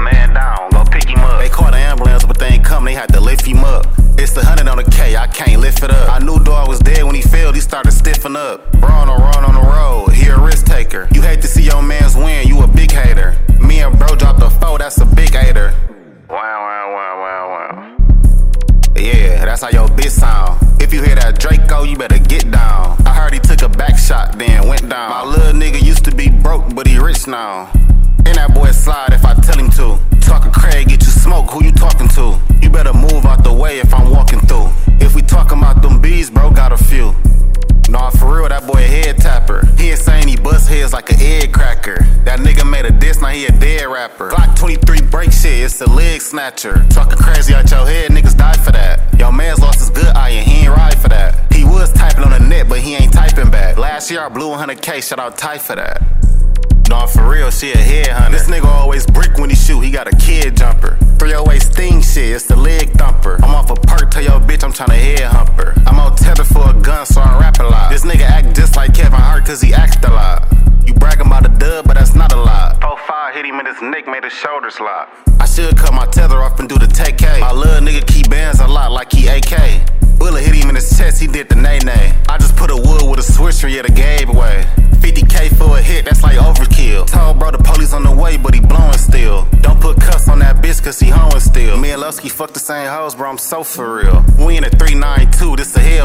man down, go pick him up. They called the ambulance, but they ain't come, they had to lift him up. It's the hundred on the K, I can't lift it up. I knew dog was dead when he failed, he started stiffing up. Brawn or run on the road, he a risk taker. You hate to see your man's win, you a big hater. Me and bro dropped a four, that's a big hater. Wow, wow, wow, wow, wow. Yeah, that's how your bitch sound. If you hear that Draco, you better get down. I heard he took a back shot, then went down. My little nigga used to be broke, but he rich now. That boy slide if I tell him to. Talking Craig, get you smoke, who you talking to? You better move out the way if I'm walking through. If we talking about them bees, bro, got a few. Nah, for real, that boy a head tapper. He ain't saying he bust heads like an egg cracker. That nigga made a diss, now he a dead rapper. Glock 23 break shit, it's a leg snatcher. Talking crazy out your head, niggas die for that. Your man's lost his good eye and he ain't ride for that. He was typing on the net, but he ain't typing back. Last year I blew 100k, shout out Ty for that. Nah, for real, she a headhunter. This nigga always brick when he shoot, he got a kid jumper. 308 sting shit, it's the leg thumper. I'm off a perk, tell your bitch I'm tryna head humper. I'm on tether for a gun, so I rap a lot. This nigga act just like Kevin Hart, cause he acts a lot. You bragging about a dub, but that's not a lot. 4-5 hit him in his neck, made his shoulders lock. I should cut my tether off and do the take K. My little nigga keep bands a lot like he AK. Bullet hit him in his chest, he did the nay nay. I just put a wood with a switcher, yeah, the gave away. 50k for a hit, that's like overkill. Told bro the police on the way, but he blowing still. Don't put cuffs on that bitch, cause he hoeing still. Me and Lusky fuck the same hoes, bro, I'm so for real. We in a 392, this a Hellcat.